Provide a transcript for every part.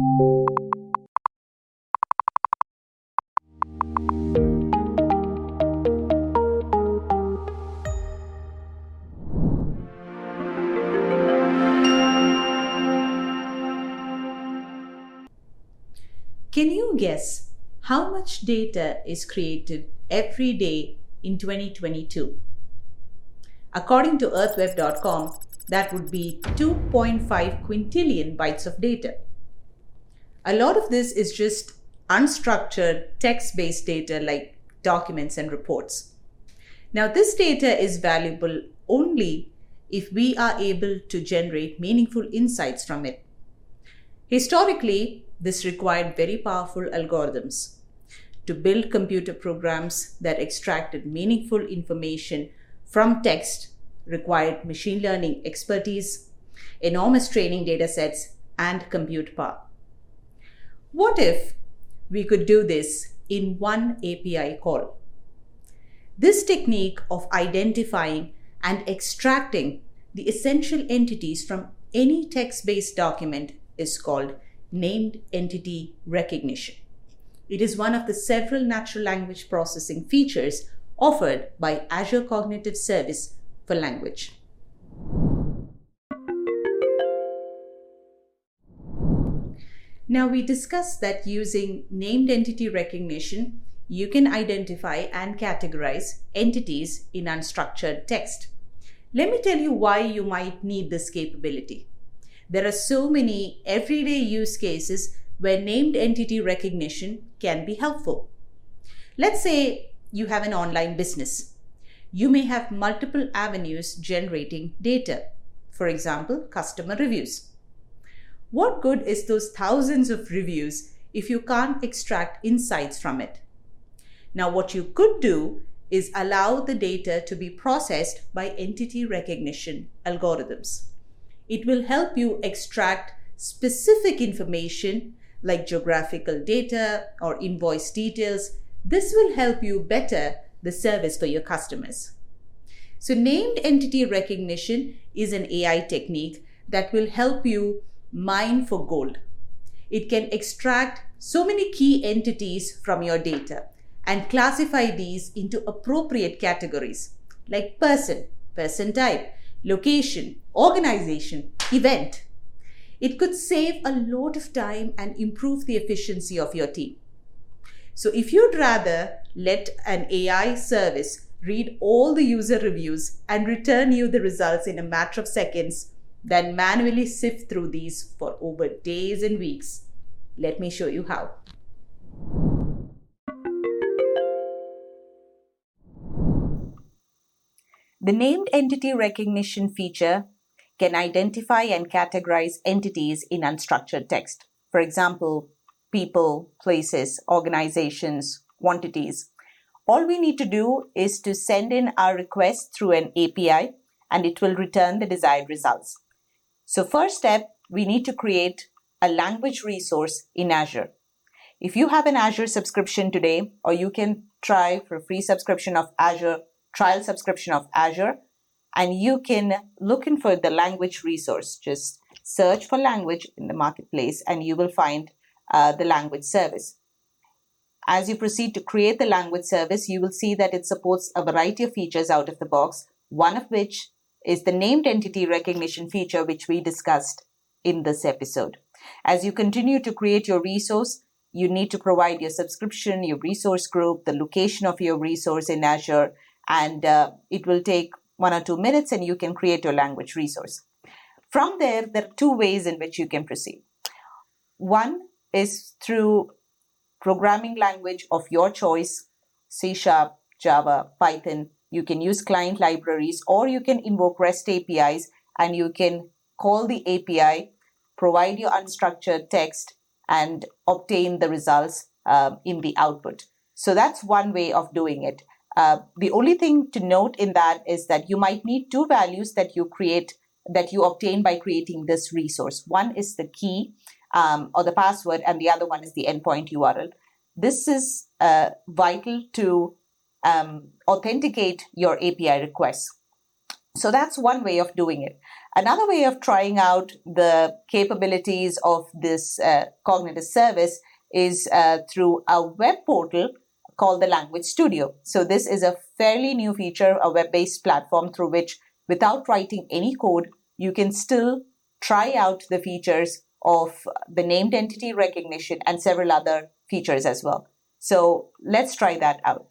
Can you guess how much data is created every day in 2022? According to earthweb.com, that would be 2.5 quintillion bytes of data. A lot of this is just unstructured text based data like documents and reports. Now, this data is valuable only if we are able to generate meaningful insights from it. Historically, this required very powerful algorithms to build computer programs that extracted meaningful information from text required machine learning expertise, enormous training data sets, and compute power. What if we could do this in one API call? This technique of identifying and extracting the essential entities from any text based document is called named entity recognition. It is one of the several natural language processing features offered by Azure Cognitive Service for language. Now, we discussed that using named entity recognition, you can identify and categorize entities in unstructured text. Let me tell you why you might need this capability. There are so many everyday use cases where named entity recognition can be helpful. Let's say you have an online business. You may have multiple avenues generating data. For example, customer reviews. What good is those thousands of reviews if you can't extract insights from it? Now, what you could do is allow the data to be processed by entity recognition algorithms. It will help you extract specific information like geographical data or invoice details. This will help you better the service for your customers. So, named entity recognition is an AI technique that will help you mine for gold. It can extract so many key entities from your data and classify these into appropriate categories like person, person type, location, organization, event. It could save a lot of time and improve the efficiency of your team. So, if you'd rather let an AI service read all the user reviews and return you the results in a matter of seconds than manually sift through these for over days and weeks, let me show you how. The named entity recognition feature can identify and categorize entities in unstructured text. For example, people, places, organizations, quantities. All we need to do is to send in our request through an API and it will return the desired results. So first step, we need to create a language resource in Azure. If you have an Azure subscription today, or you can try for a free subscription of Azure trial subscription of Azure, and you can look in for the language resource. Just search for language in the marketplace, and you will find uh, the language service. As you proceed to create the language service, you will see that it supports a variety of features out of the box, one of which is the named entity recognition feature, which we discussed in this episode. As you continue to create your resource, you need to provide your subscription, your resource group, the location of your resource in Azure, and uh, it will take one or two minutes and you can create your language resource. From there, there are two ways in which you can proceed. One is through programming language of your choice, C Sharp, Java, Python. You can use client libraries or you can invoke REST APIs and you can call the API, provide your unstructured text, and obtain the results uh, in the output. So that's one way of doing it. Uh, the only thing to note in that is that you might need two values that you create, that you obtain by creating this resource. One is the key um, or the password, and the other one is the endpoint URL. This is uh, vital to um, authenticate your API requests. So that's one way of doing it. Another way of trying out the capabilities of this uh, cognitive service is uh, through a web portal called the Language Studio. So this is a fairly new feature, a web-based platform through which, without writing any code, you can still try out the features of the named entity recognition and several other features as well. So let's try that out.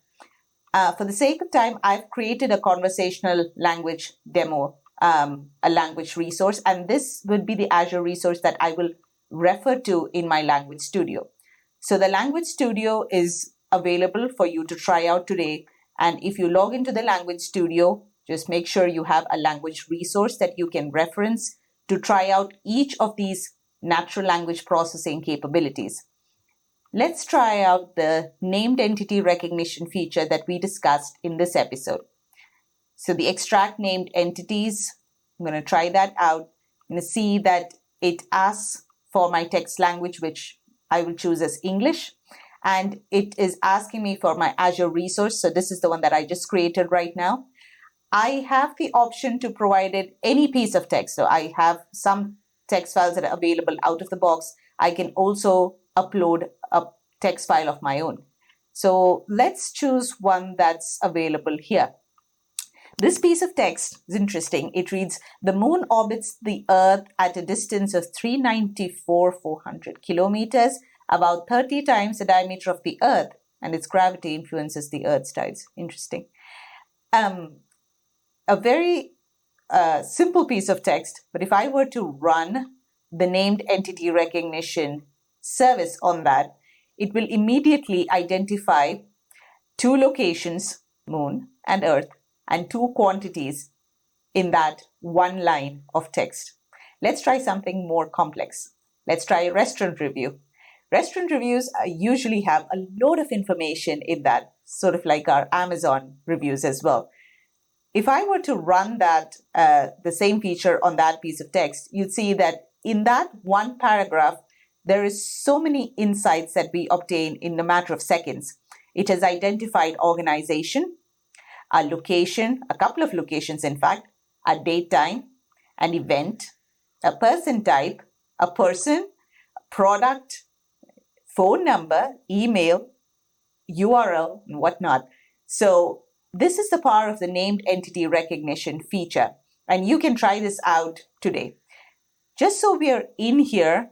Uh, for the sake of time, I've created a conversational language demo, um, a language resource, and this would be the Azure resource that I will refer to in my language studio. So the language studio is available for you to try out today. And if you log into the language studio, just make sure you have a language resource that you can reference to try out each of these natural language processing capabilities. Let's try out the named entity recognition feature that we discussed in this episode. So the extract named entities, I'm going to try that out. I'm going to see that it asks for my text language, which I will choose as English. And it is asking me for my Azure resource. So this is the one that I just created right now. I have the option to provide it any piece of text. So I have some text files that are available out of the box. I can also upload a text file of my own. So let's choose one that's available here. This piece of text is interesting. It reads, the moon orbits the earth at a distance of 394 400 kilometers, about 30 times the diameter of the earth, and its gravity influences the earth's tides. Interesting. Um, a very uh, simple piece of text, but if I were to run the named entity recognition service on that, it will immediately identify two locations, moon and earth, and two quantities in that one line of text. Let's try something more complex. Let's try a restaurant review. Restaurant reviews uh, usually have a lot of information in that, sort of like our Amazon reviews as well. If I were to run that, uh, the same feature on that piece of text, you'd see that in that one paragraph, there is so many insights that we obtain in a matter of seconds. It has identified organization, a location, a couple of locations, in fact, a date time, an event, a person type, a person, product, phone number, email, URL, and whatnot. So this is the power of the named entity recognition feature. And you can try this out today. Just so we are in here,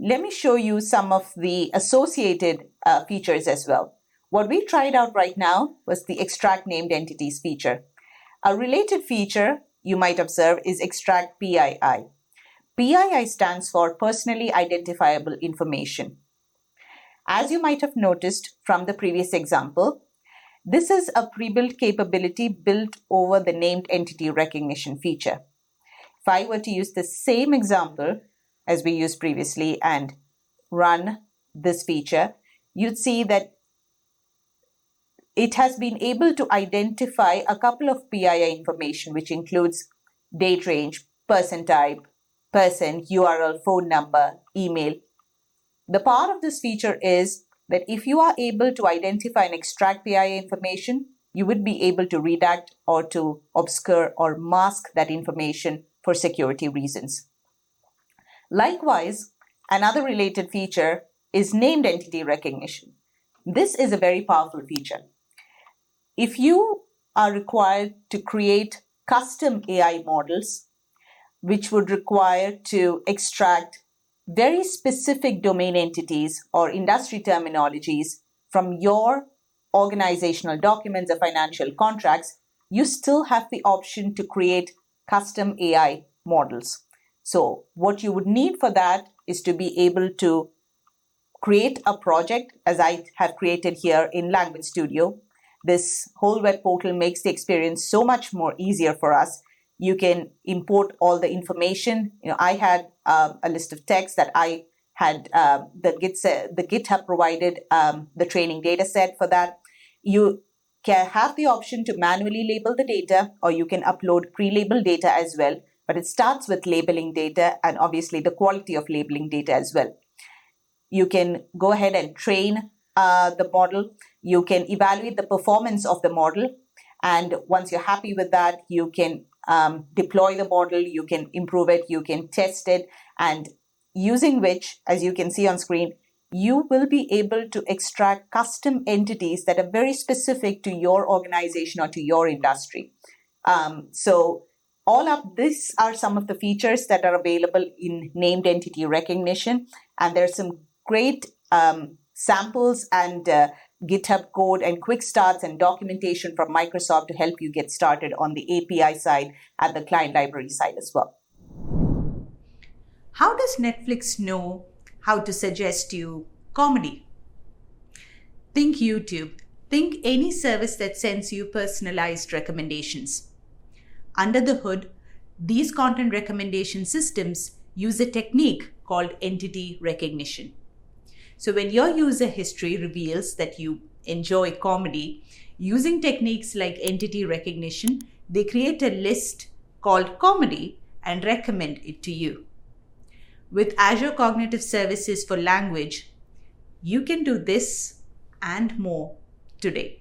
let me show you some of the associated uh, features as well. What we tried out right now was the extract named entities feature. A related feature you might observe is extract PII. PII stands for personally identifiable information. As you might have noticed from the previous example, this is a pre-built capability built over the named entity recognition feature. If I were to use the same example as we used previously and run this feature, you'd see that it has been able to identify a couple of PII information, which includes date range, person type, person, URL, phone number, email. The part of this feature is that if you are able to identify and extract PII information, you would be able to redact or to obscure or mask that information for security reasons. Likewise, another related feature is named entity recognition. This is a very powerful feature. If you are required to create custom AI models, which would require to extract very specific domain entities or industry terminologies from your organizational documents or financial contracts, you still have the option to create custom AI models. So what you would need for that is to be able to create a project as I have created here in Language Studio. This whole web portal makes the experience so much more easier for us. You can import all the information. You know, I had uh, a list of texts that I had uh, the Git the GitHub provided um, the training data set for that. You can have the option to manually label the data or you can upload pre-labeled data as well. But it starts with labeling data and obviously the quality of labeling data as well. You can go ahead and train uh, the model. You can evaluate the performance of the model. And once you're happy with that, you can um, deploy the model, you can improve it, you can test it, and using which, as you can see on screen, you will be able to extract custom entities that are very specific to your organization or to your industry. Um, so all up, these are some of the features that are available in named entity recognition, and there's some great um, samples and uh, GitHub code and quick starts and documentation from Microsoft to help you get started on the API side and the client library side as well. How does Netflix know how to suggest you comedy? Think YouTube. Think any service that sends you personalized recommendations. Under the hood, these content recommendation systems use a technique called entity recognition. So when your user history reveals that you enjoy comedy, using techniques like entity recognition, they create a list called comedy and recommend it to you. With Azure Cognitive Services for Language, you can do this and more today.